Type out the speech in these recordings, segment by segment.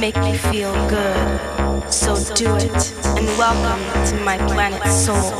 make me feel good. So do it and welcome to my planet soul.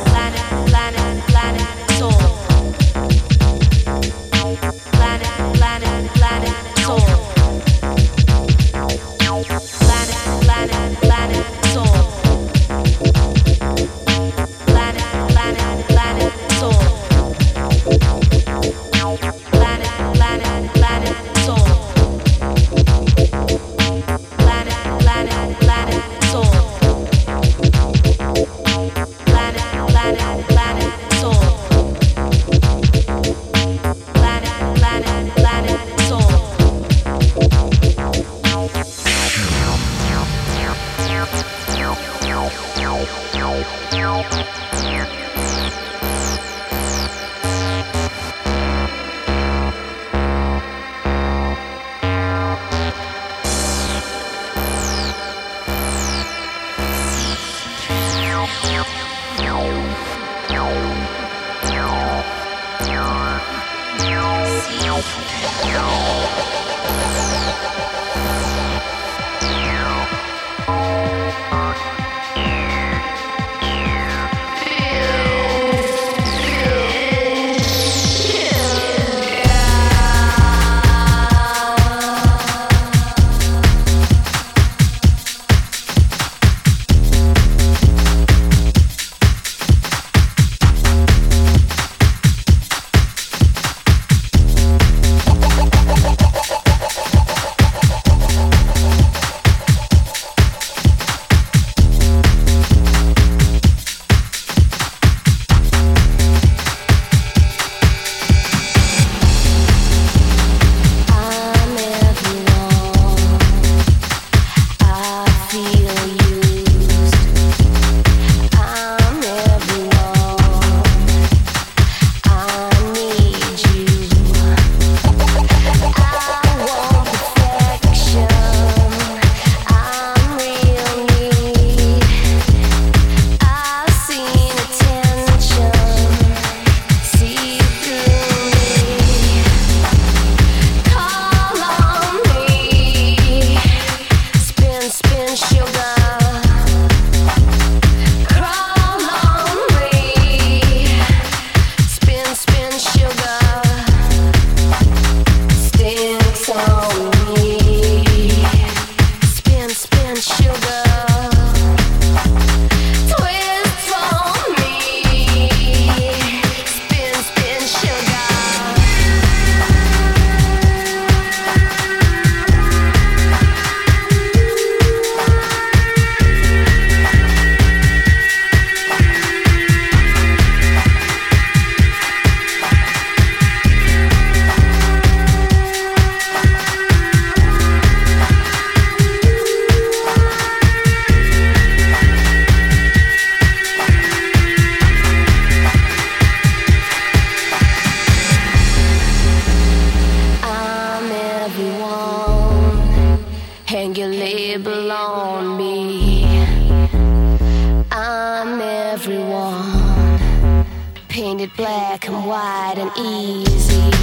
Spin, sugar.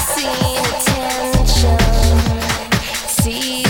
Spin, spin, sugar. Spin, spin,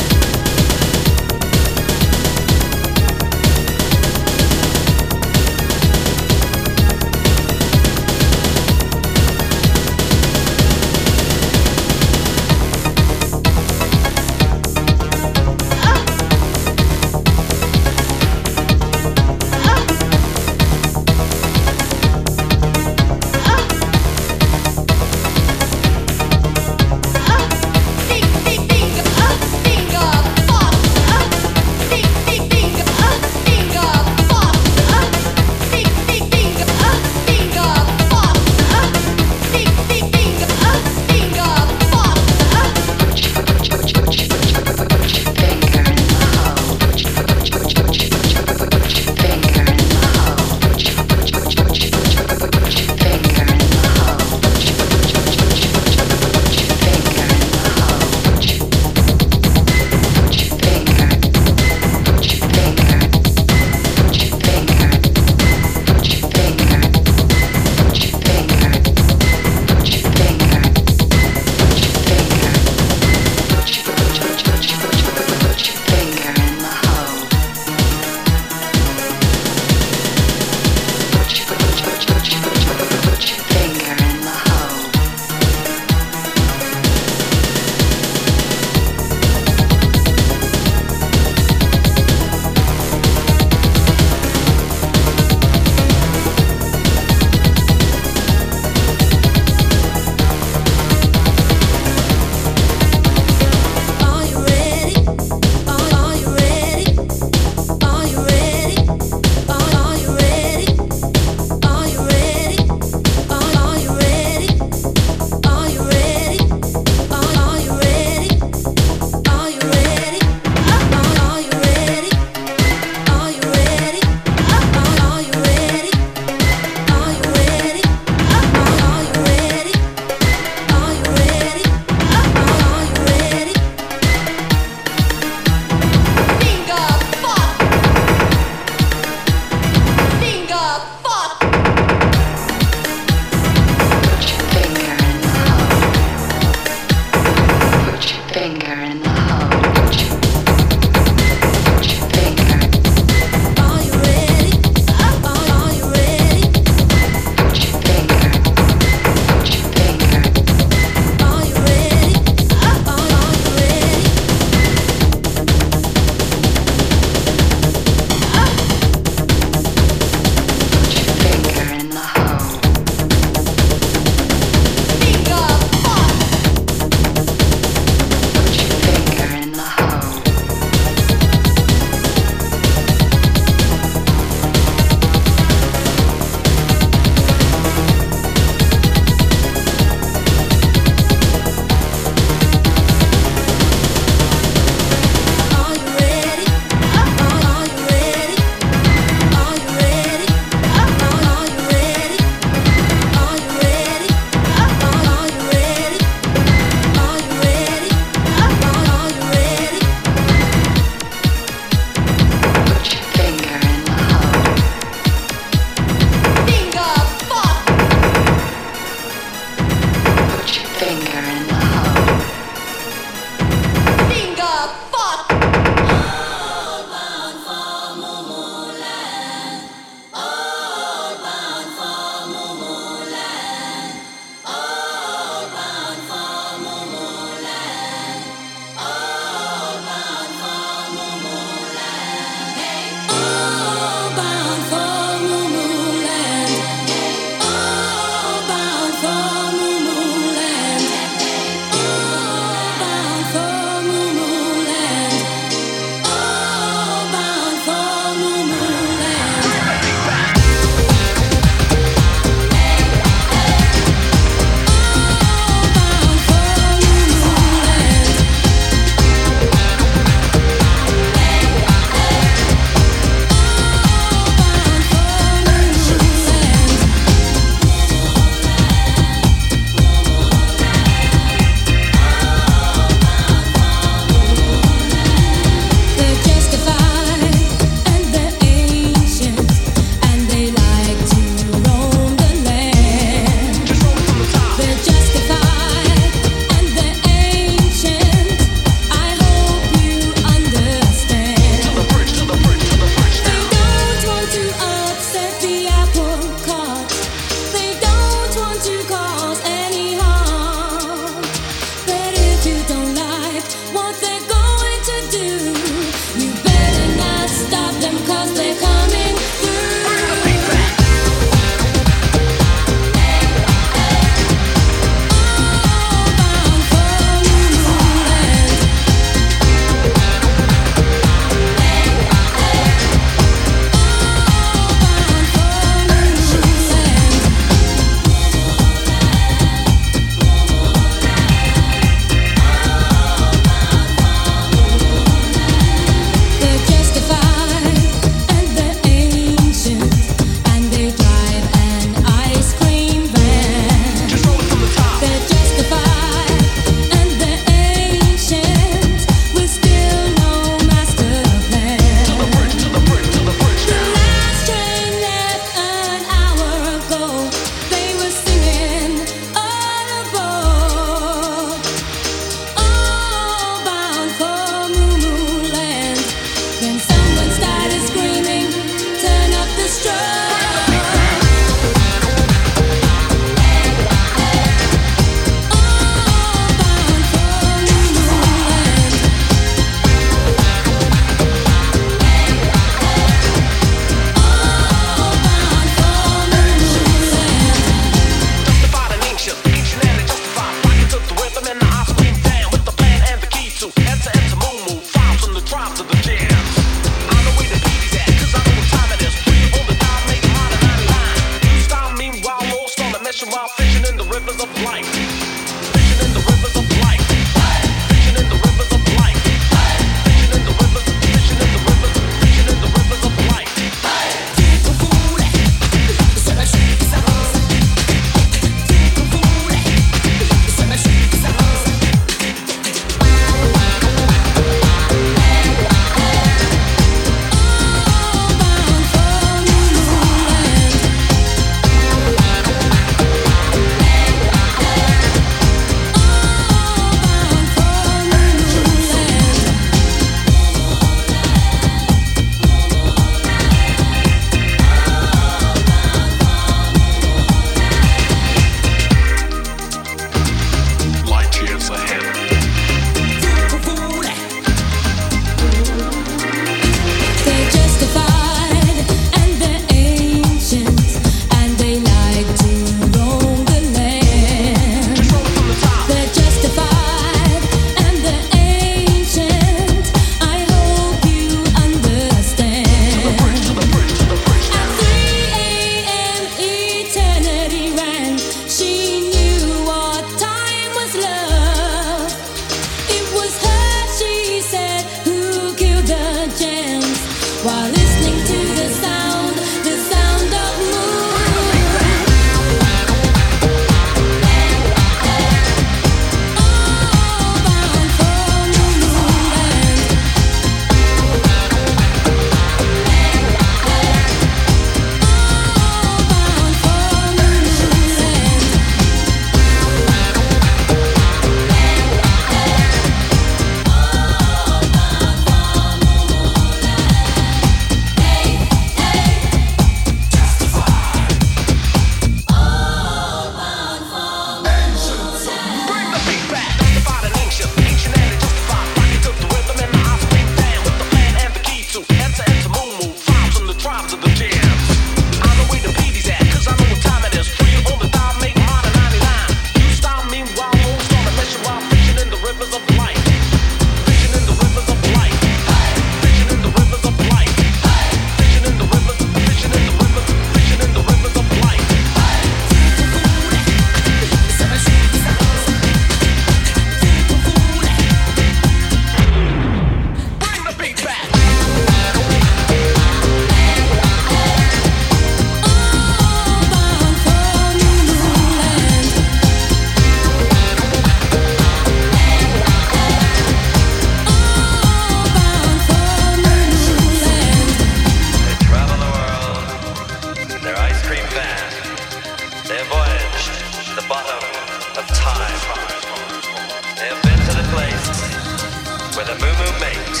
place where the moo moo makes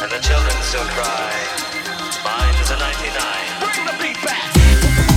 and the children still cry. Mine's a 99. Bring the beat back.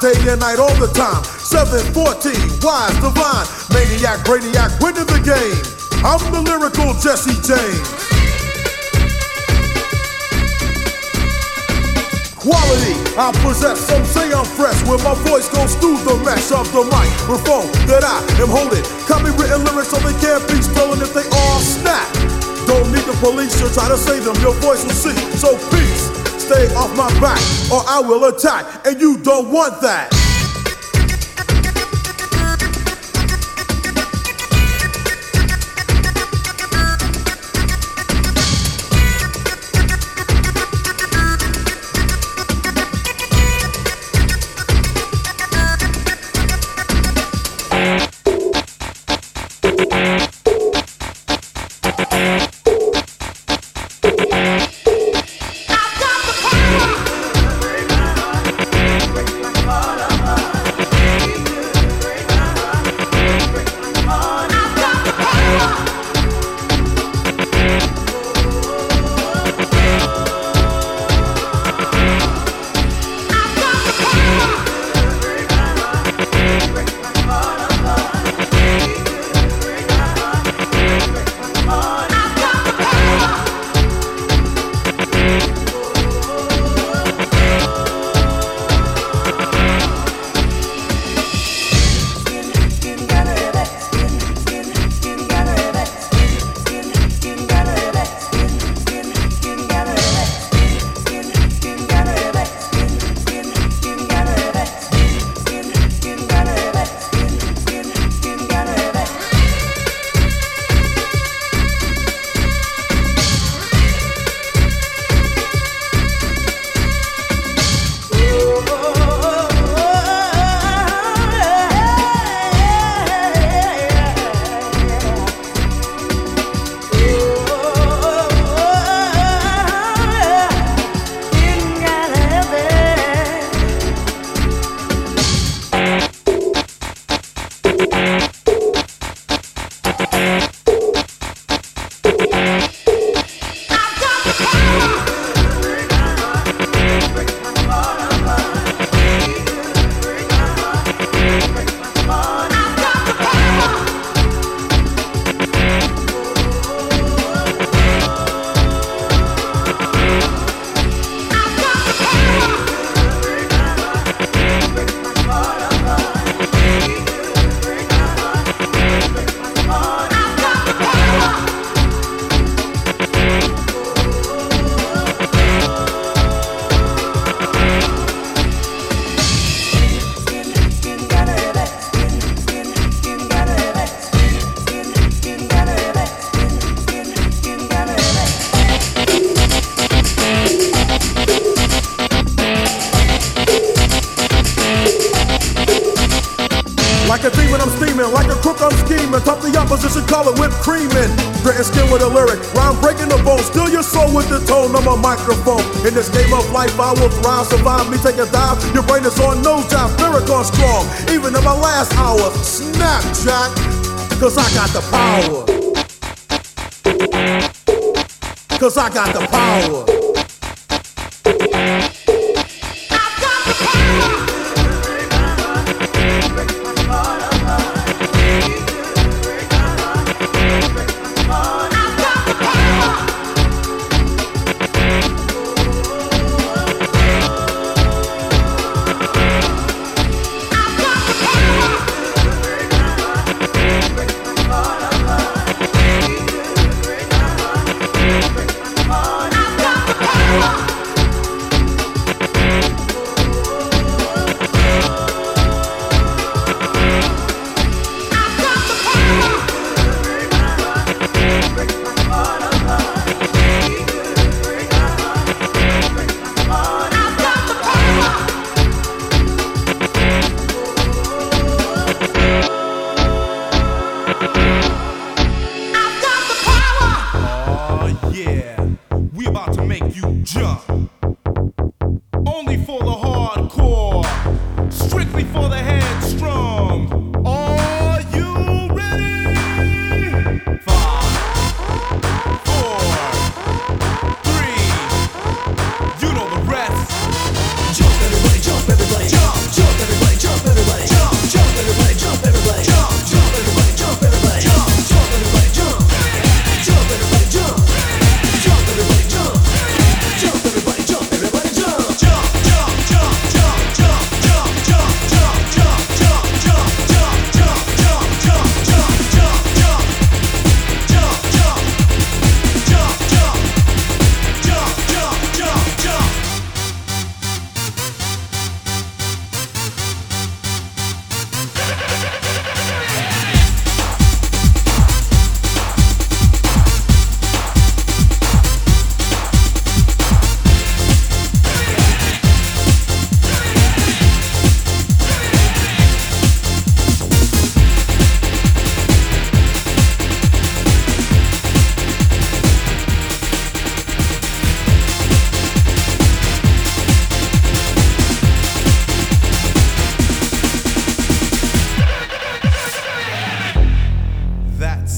Day and night all the time. 714, wise, divine, maniac, brainiac, winning the game. I'm the lyrical Jesse James. Quality, I possess, some say I'm fresh When my voice goes through the mesh of the microphone That I am holding Copywritten lyrics so they can't be stolen if they all snap Don't need the police to try to save them, your voice will see So peace, stay off my back Or I will attack, and you don't want that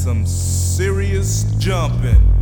some serious jumping.